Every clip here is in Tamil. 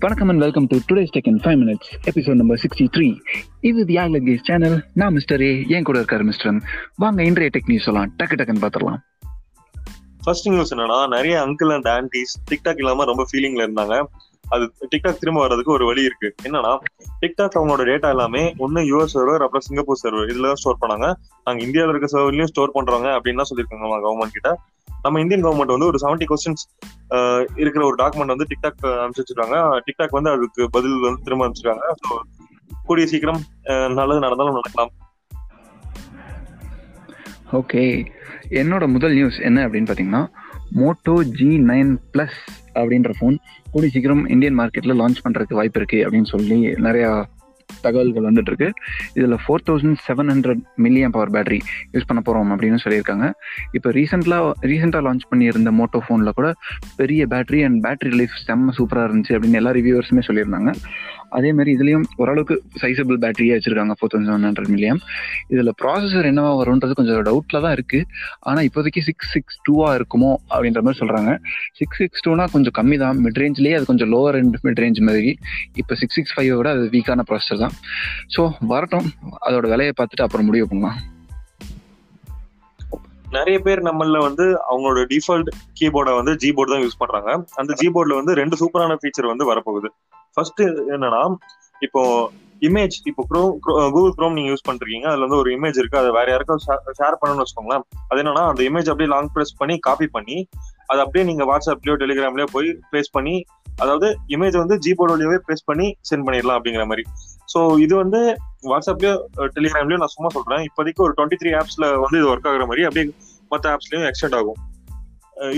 வணக்கம் and welcome to today's tech in five minutes episode number sixty three இது தி ஆக்லகேஸ் சேனல் நான் மிஸ்டர் ஏ என் கூட இருக்காரு மிஸ்டர் வாங்க இன்றைய டெக் நியூஸ் சொல்லலாம். டக்கு டக்குன்னு பார்த்துடலாம் ஃபர்ஸ்ட் நியூஸ் என்னன்னா நிறைய அங்கிள் அண்ட் ஆன்டிஸ் டிக்டாக் இல்லாம ரொம்ப ஃபீலிங்ல இருந்தாங்க. அது டிக்டாக் திரும்ப வர்றதுக்கு ஒரு வழி இருக்கு. என்னன்னா டிக்டாக் அவங்களோட டேட்டா எல்லாமே ஒன்னு யூஎஸ் சர்வர் அப்புறம் சிங்கப்பூர் சர்வர் இதுல ஸ்டோர் பண்ணாங்க. நாங்க இந்தியாவில் இருக்க சர்வர்லயும் ஸ்டோர் பண்றாங்க அப்படின்னு சொல்லியிருக்காங்க கவர்மெண்ட் கிட்ட. நம்ம இந்தியன் கவர்மெண்ட் வந்து ஒரு செவன்டி கொஸ்டின்ஸ் இருக்கிற ஒரு டாக்குமெண்ட் வந்து டிக்டாக் அனுப்பிச்சு வச்சிருக்காங்க டிக்டாக் வந்து அதுக்கு பதில் வந்து திரும்ப அனுப்பிச்சிருக்காங்க. ஸோ கூடிய சீக்கிரம் நல்லது நடந்தாலும் நடக்கலாம். ஓகே என்னோட முதல் நியூஸ் என்ன அப்படின்னு பார்த்தீங்கன்னா மோட்டோ ஜி நைன் ப்ளஸ் அப்படின்ற ஃபோன் கூடி சீக்கிரம் இந்தியன் மார்க்கெட்டில் லான்ச் பண்ணுறதுக்கு வாய்ப்பு இருக்குது அப்படின்னு சொல்லி நிறையா தகவல்கள் வந்துட்டு இருக்கு இதில் four thousand seven hundred milliamp power battery use பண்ண போகிறோம் அப்படின்னு சொல்லியிருக்காங்க. இப்போ ரீசெண்டாக ரீசெண்டாக லான்ச் பண்ணியிருந்த மோட்டோ ஃபோனில் கூட பெரிய பேட்டரி அண்ட் பேட்டரி லைஃப் செம்ம சூப்பராக இருந்துச்சு அப்படின்னு எல்லா ரிவ்யூவர்ஸுமே சொல்லியிருந்தாங்க. அதே மாதிரி இதுலயும் ஓரளவுக்கு சைசபிள் பேட்டரியே வச்சிருக்காங்க four thousand seven hundred milliamp இதில் ப்ராசஸர் என்னவா வரும்ன்றது கொஞ்சம் டவுட்டில் தான் இருக்குது ஆனால் இப்போதைக்கு சிக்ஸ் சிக்ஸ் டூவாக இருக்குமோ அப்படின்ற மாதிரி சொல்கிறாங்க சிக்ஸ் சிக்ஸ் டூனா கொஞ்சம் கம்மி தான். மிட் ரேஞ்ச்லேயே அது கொஞ்சம் லோவர் அண்ட் மிட் ரேஞ்ச் மாதிரி. இப்போ சிக்ஸ் சிக்ஸ் ஃபைவ் விட அது வீக்கான ப்ராசஸர் தான். ஸோ வரட்டும். அதோட விலையை பார்த்துட்டு அப்புறம் முடிவு பண்ணலாம். நிறைய பேர் நம்மள வந்து அவங்களோட டிஃபால்ட் கீபோர்டை வந்து ஜிபோர்டு தான் யூஸ் பண்றாங்க. அந்த ஜிபோர்டில் வந்து ரெண்டு சூப்பரான ஃபீச்சர் வந்து வரப்போகுது. ஃபர்ஸ்ட் என்னன்னா இப்போ இமேஜ் இப்போ க்ரோம் கூகுள் க்ரோம் நீங்க யூஸ் பண்றீங்க அதுல வந்து ஒரு இமேஜ் இருக்கு. அதை வேற யாருக்கும் ஷேர் பண்ணணும்னு வச்சுக்கோங்களேன். அது என்னன்னா அந்த இமேஜ் அப்படியே லாங் ப்ரெஸ் பண்ணி காப்பி பண்ணி அது அப்படியே நீங்க வாட்ஸ்அப்லயோ டெலிகிராம்லயோ போய் பேஸ்ட் பண்ணி அதாவது இமேஜ் வந்து ஜிபோர்ட் வழியாவே பேஸ்ட் பண்ணி சென்ட் பண்ணிடலாம் அப்படிங்கிற மாதிரி. ஸோ இது வந்து வாட்ஸ்அப்லயோ டெலிகிராம்லயோ நான் சும்மா சொல்றேன். இப்போதைக்கு ஒரு டுவெண்ட்டி த்ரீ ஆப்ஸ்ல வந்து இது ஒர்க் ஆகுற மாதிரி அப்படியே மற்ற ஆப்ஸ்லயும் எக்ஸ்டெண்ட் ஆகும்.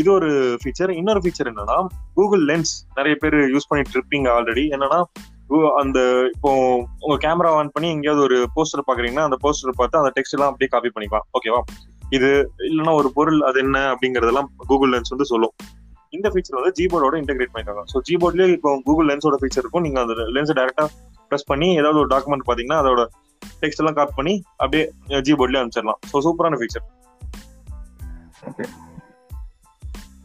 இது ஒரு ஃபீச்சர் இன்னொரு ஃபீச்சர் என்னன்னா கூகுள் லென்ஸ் நிறைய பேர் யூஸ் பண்ணிட்டு இருப்பீங்க ஆல்ரெடி என்னன்னா அந்த இப்போ உங்க கேமரா ஆன் பண்ணி எங்கேயாவது ஒரு போஸ்டர் பாக்குறீங்கன்னா அந்த போஸ்டர் பார்த்து அந்த டெக்ஸ்ட் எல்லாம் அப்படியே காப்பி பண்ணிக்கலாம். ஓகேவா இது இல்லைன்னா ஒரு பொருள் அது என்ன அப்படிங்கறதெல்லாம் கூகுள் லென்ஸ் வந்து சொல்லும். இந்த ஃபீச்சர் வந்து ஜிபோர்டோட இன்டெகிரேட் பண்ணிருக்காங்க ஸோ ஜிபோர்ட்லயே இப்போ கூகுள் லென்ஸோட ஃபீச்சர் இருக்கும். நீங்க அந்த லென்ஸ் டேரக்டா ப்ரெஸ் பண்ணி ஏதாவது ஒரு டாக்குமெண்ட் பாத்தீங்கன்னா அதோட டெக்ஸ்ட் எல்லாம் காப்பி பண்ணி அப்படியே ஜிபோர்ட்லயே அனுப்பிச்சிடலாம். ஸோ சூப்பரான ஃபீச்சர்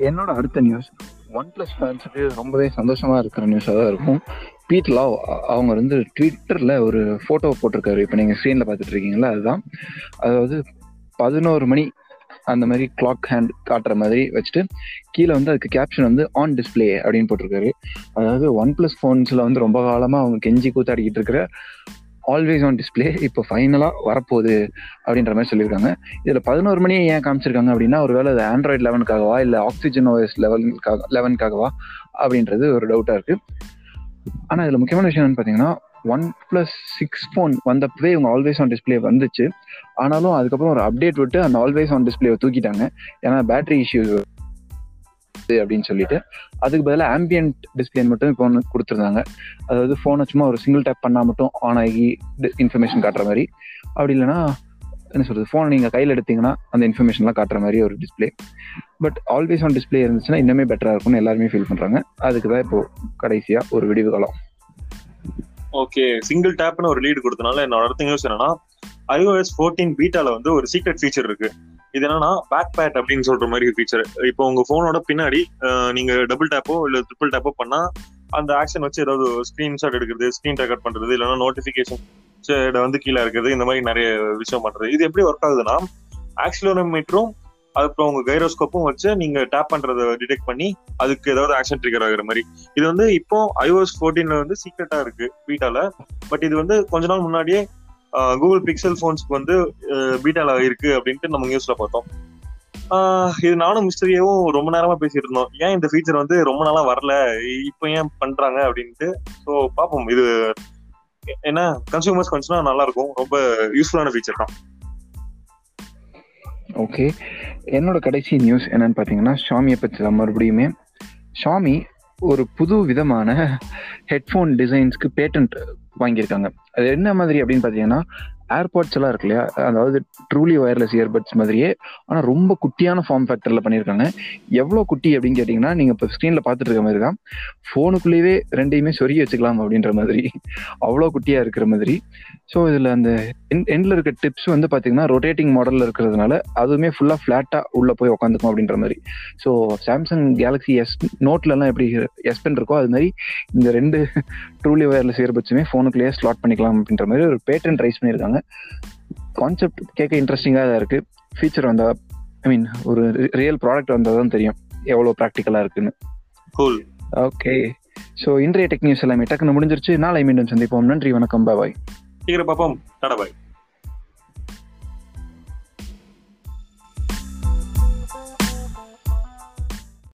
என்னோட அடுத்த நியூஸ் ஒன் பிளஸ் ஃபேன்ஸுக்கு ரொம்பவே சந்தோஷமா இருக்கிற நியூஸாக தான் இருக்கும். பீட் லாவ் அவங்க வந்து ட்விட்டரில் ஒரு ஃபோட்டோ போட்டிருக்காரு. இப்போ நீங்கள் ஸ்க்ரீனில் பார்த்துட்டு இருக்கீங்களா அதுதான். அதாவது பதினோரு மணி அந்த மாதிரி கிளாக் ஹேண்ட் காட்டுற மாதிரி வச்சுட்டு கீழே வந்து அதுக்கு கேப்ஷன் வந்து ஆன் டிஸ்ப்ளே அப்படின்னு போட்டிருக்காரு. அதாவது ஒன் பிளஸ் ஃபோன்ஸில் வந்து ரொம்ப காலமாக அவங்க கெஞ்சி கூத்தாடிக்கிட்டு இருக்கிற ஆல்வேஸ் ஆன் டிஸ்ப்ளே இப்போ ஃபைனலாக வரப்போகுது அப்படின்ற மாதிரி சொல்லியிருக்காங்க. இதில் பதினோரு மணியை ஏன் காமிச்சிருக்காங்க அப்படின்னா ஒருவேளை அது ஆண்ட்ராய்டு லெவனுக்காகவா இல்லை ஆக்சிஜன் ஓஎஸ் லெவலுக்காக லெவனுக்காகவா அப்படின்றது ஒரு டவுட்டாக இருக்குது ஆனால் இதில் முக்கியமான விஷயம் என்னன்னு பார்த்தீங்கன்னா ஒன் ப்ளஸ் சிக்ஸ் ஃபோன் வந்தப்பவே இவங்க ஆல்வேஸ் ஆன் டிஸ்ப்ளே வந்துச்சு. ஆனாலும் அதுக்கப்புறம் ஒரு அப்டேட் விட்டு அந்த ஆல்வேஸ் ஆன் டிஸ்ப்ளேவை தூக்கிட்டாங்க. ஏன்னா பேட்டரி இஷ்யூஸ் அப்படின்னு சொல்லிட்டு அதுக்கு பதிலாக ஆம்பியன்ட் டிஸ்பிளே மட்டும் இப்போ ஒன்று கொடுத்துருந்தாங்க. அதாவது ஃபோனை சும்மா ஒரு சிங்கிள் டேப் பண்ணால் மட்டும் ஆன் ஆகி இன்ஃபர்மேஷன் காட்டுற மாதிரி. அப்படி இல்லைன்னா என்ன சொல்றது ஃபோனை நீங்கள் கையில் எடுத்தீங்கன்னா அந்த இன்ஃபர்மேஷன்லாம் காட்டுற மாதிரி ஒரு display but always on display இருந்துச்சுன்னா இன்னுமே பெட்டராக இருக்கும்னு எல்லாருமே ஃபீல் பண்ணுறாங்க அதுக்கு தான் இப்போ கடைசியாக ஒரு விடிவு காலம். ஓகே சிங்கிள் டேப்னு ஒரு லீடு கொடுத்தனால என்னோட அடுத்த நியூஸ் என்னன்னா iOS 14 பீட்டால வந்து ஒரு சீக்ரெட் ஃபீச்சர் இருக்கு. இது என்னன்னா பேக் பேட் அப்படின்னு சொல்ற மாதிரி ஃபீச்சர் இப்போ உங்க போனோட பின்னாடி நீங்க டபுள் டேப்போ இல்ல ட்ரிபிள் டேப்போ பண்ணா அந்த ஆக்ஷன் வச்சு ஏதாவது ஸ்கிரீன்ஷாட் எடுக்கிறது ஸ்கிரீன் ரெக்கார்ட் பண்றது இல்லைன்னா நோட்டிபிகேஷன் வந்து கீழே இருக்கிறது இந்த மாதிரி நிறைய விஷயம் பண்றது. இது எப்படி ஒர்க் ஆகுதுன்னா ஆக்சிலோமீட்டரும் அப்புறம் உங்க கைரோஸ்கோப்பும் வச்சு நீங்க டேப் பண்றதை டிடெக்ட் பண்ணி அதுக்கு ஏதாவது ஆக்ஷன் ட்ரிகர் ஆகுற மாதிரி. இது வந்து இப்போ ஐஓஎஸ் ஃபோர்டீன்ல வந்து சீக்ரெட்டா இருக்கு பீட்டால பட் இது வந்து கொஞ்ச நாள் முன்னாடியே கூகுள் பிக்சல் ஃபோன்ஸ்க்கு வந்து பீட்டால இருக்கு அப்படின்ட்டு நம்ம நியூஸ்ல பார்த்தோம். இது நானும் மிஸ்டரியாவும் ரொம்ப நேரமா பேசிட்டு இருந்தோம். ஏன் இந்த ஃபீச்சர் வந்து ரொம்ப நாளா வரல? இப்போ ஏன் பண்றாங்க அப்படின்ட்டு. ஸோ பார்ப்போம். இது என்ன? கன்சூமர்ஸ் கொஞ்சம் நல்லா இருக்கும் ரொம்ப யூஸ்ஃபுல்லான ஃபீச்சர் தான். ஓகே என்னோட கடைசி நியூஸ் என்னன்னு பார்த்தீங்கன்னா ஷாமியை பற்றி தான் மறுபடியுமே. ஷாமி ஒரு புது விதமான ஹெட்ஃபோன் டிசைன்ஸ்க்கு பேட்டன்ட் வாங்கியிருக்காங்க. அது என்ன மாதிரி அப்படின்னு பார்த்தீங்கன்னா ஏர்பாட்ஸ் எல்லாம் இருக்கு இல்லையா? அதாவது ட்ரூலி ஒயர்லெஸ் இயர்பட்ஸ் மாதிரியே ஆனால் ரொம்ப குட்டியான ஃபார்ம் ஃபேக்டரில் பண்ணியிருக்காங்க எவ்வளோ குட்டி அப்படின்னு கேட்டிங்கன்னா நீங்கள் இப்போ ஸ்க்ரீனில் பார்த்துட்டு இருக்க மாதிரி தான். ஃபோனுக்குள்ளேயே ரெண்டையுமே சொருகி வச்சுக்கலாம் அப்படின்ற மாதிரி. அவ்வளோ குட்டியாக இருக்கிற மாதிரி. ஸோ இதில் அந்த எண்டில் இருக்க டிப்ஸ் வந்து பார்த்தீங்கன்னா ரொட்டேட்டிங் மாடலில் இருக்கிறதுனால அதுவுமே ஃபுல்லாக ஃப்ளாட்டாக உள்ளே போய் உட்காந்துக்கும் அப்படின்ற மாதிரி. ஸோ சாம்சங் கேலக்ஸி எஸ் நோட்லலாம் எப்படி எஸ் பென் இருக்கோ அது மாதிரி இந்த ரெண்டு ட்ரூலி ஒயர்லெஸ் இயர்பட்ஸுமே ஃபோனுக்குள்ளேயே ஸ்லாட் பண்ணிக்கலாம் அப்படின்ற மாதிரி ஒரு பேட்டன் ரைஸ் பண்ணியிருக்காங்க கான்செப்ட் கேட்க இன்ட்ரெஸ்டிங்காக தான் இருக்கு. ஃபீச்சர் வந்தா ஐ மீன் ஒரு ரியல் ப்ராடக்ட் வந்தால் தான் தெரியும். எவ்வளோ ப்ராக்டிக்கலாக இருக்குன்னு. ஓகே ஸோ இன்றைய டெக் நியூஸ் எல்லாமே டக்குன்னு முடிஞ்சிருச்சு. நாளை மீண்டும் சந்திப்போம். நன்றி வணக்கம். பாய் சீக்கிரம் பார்ப்போம். டாடா பாய்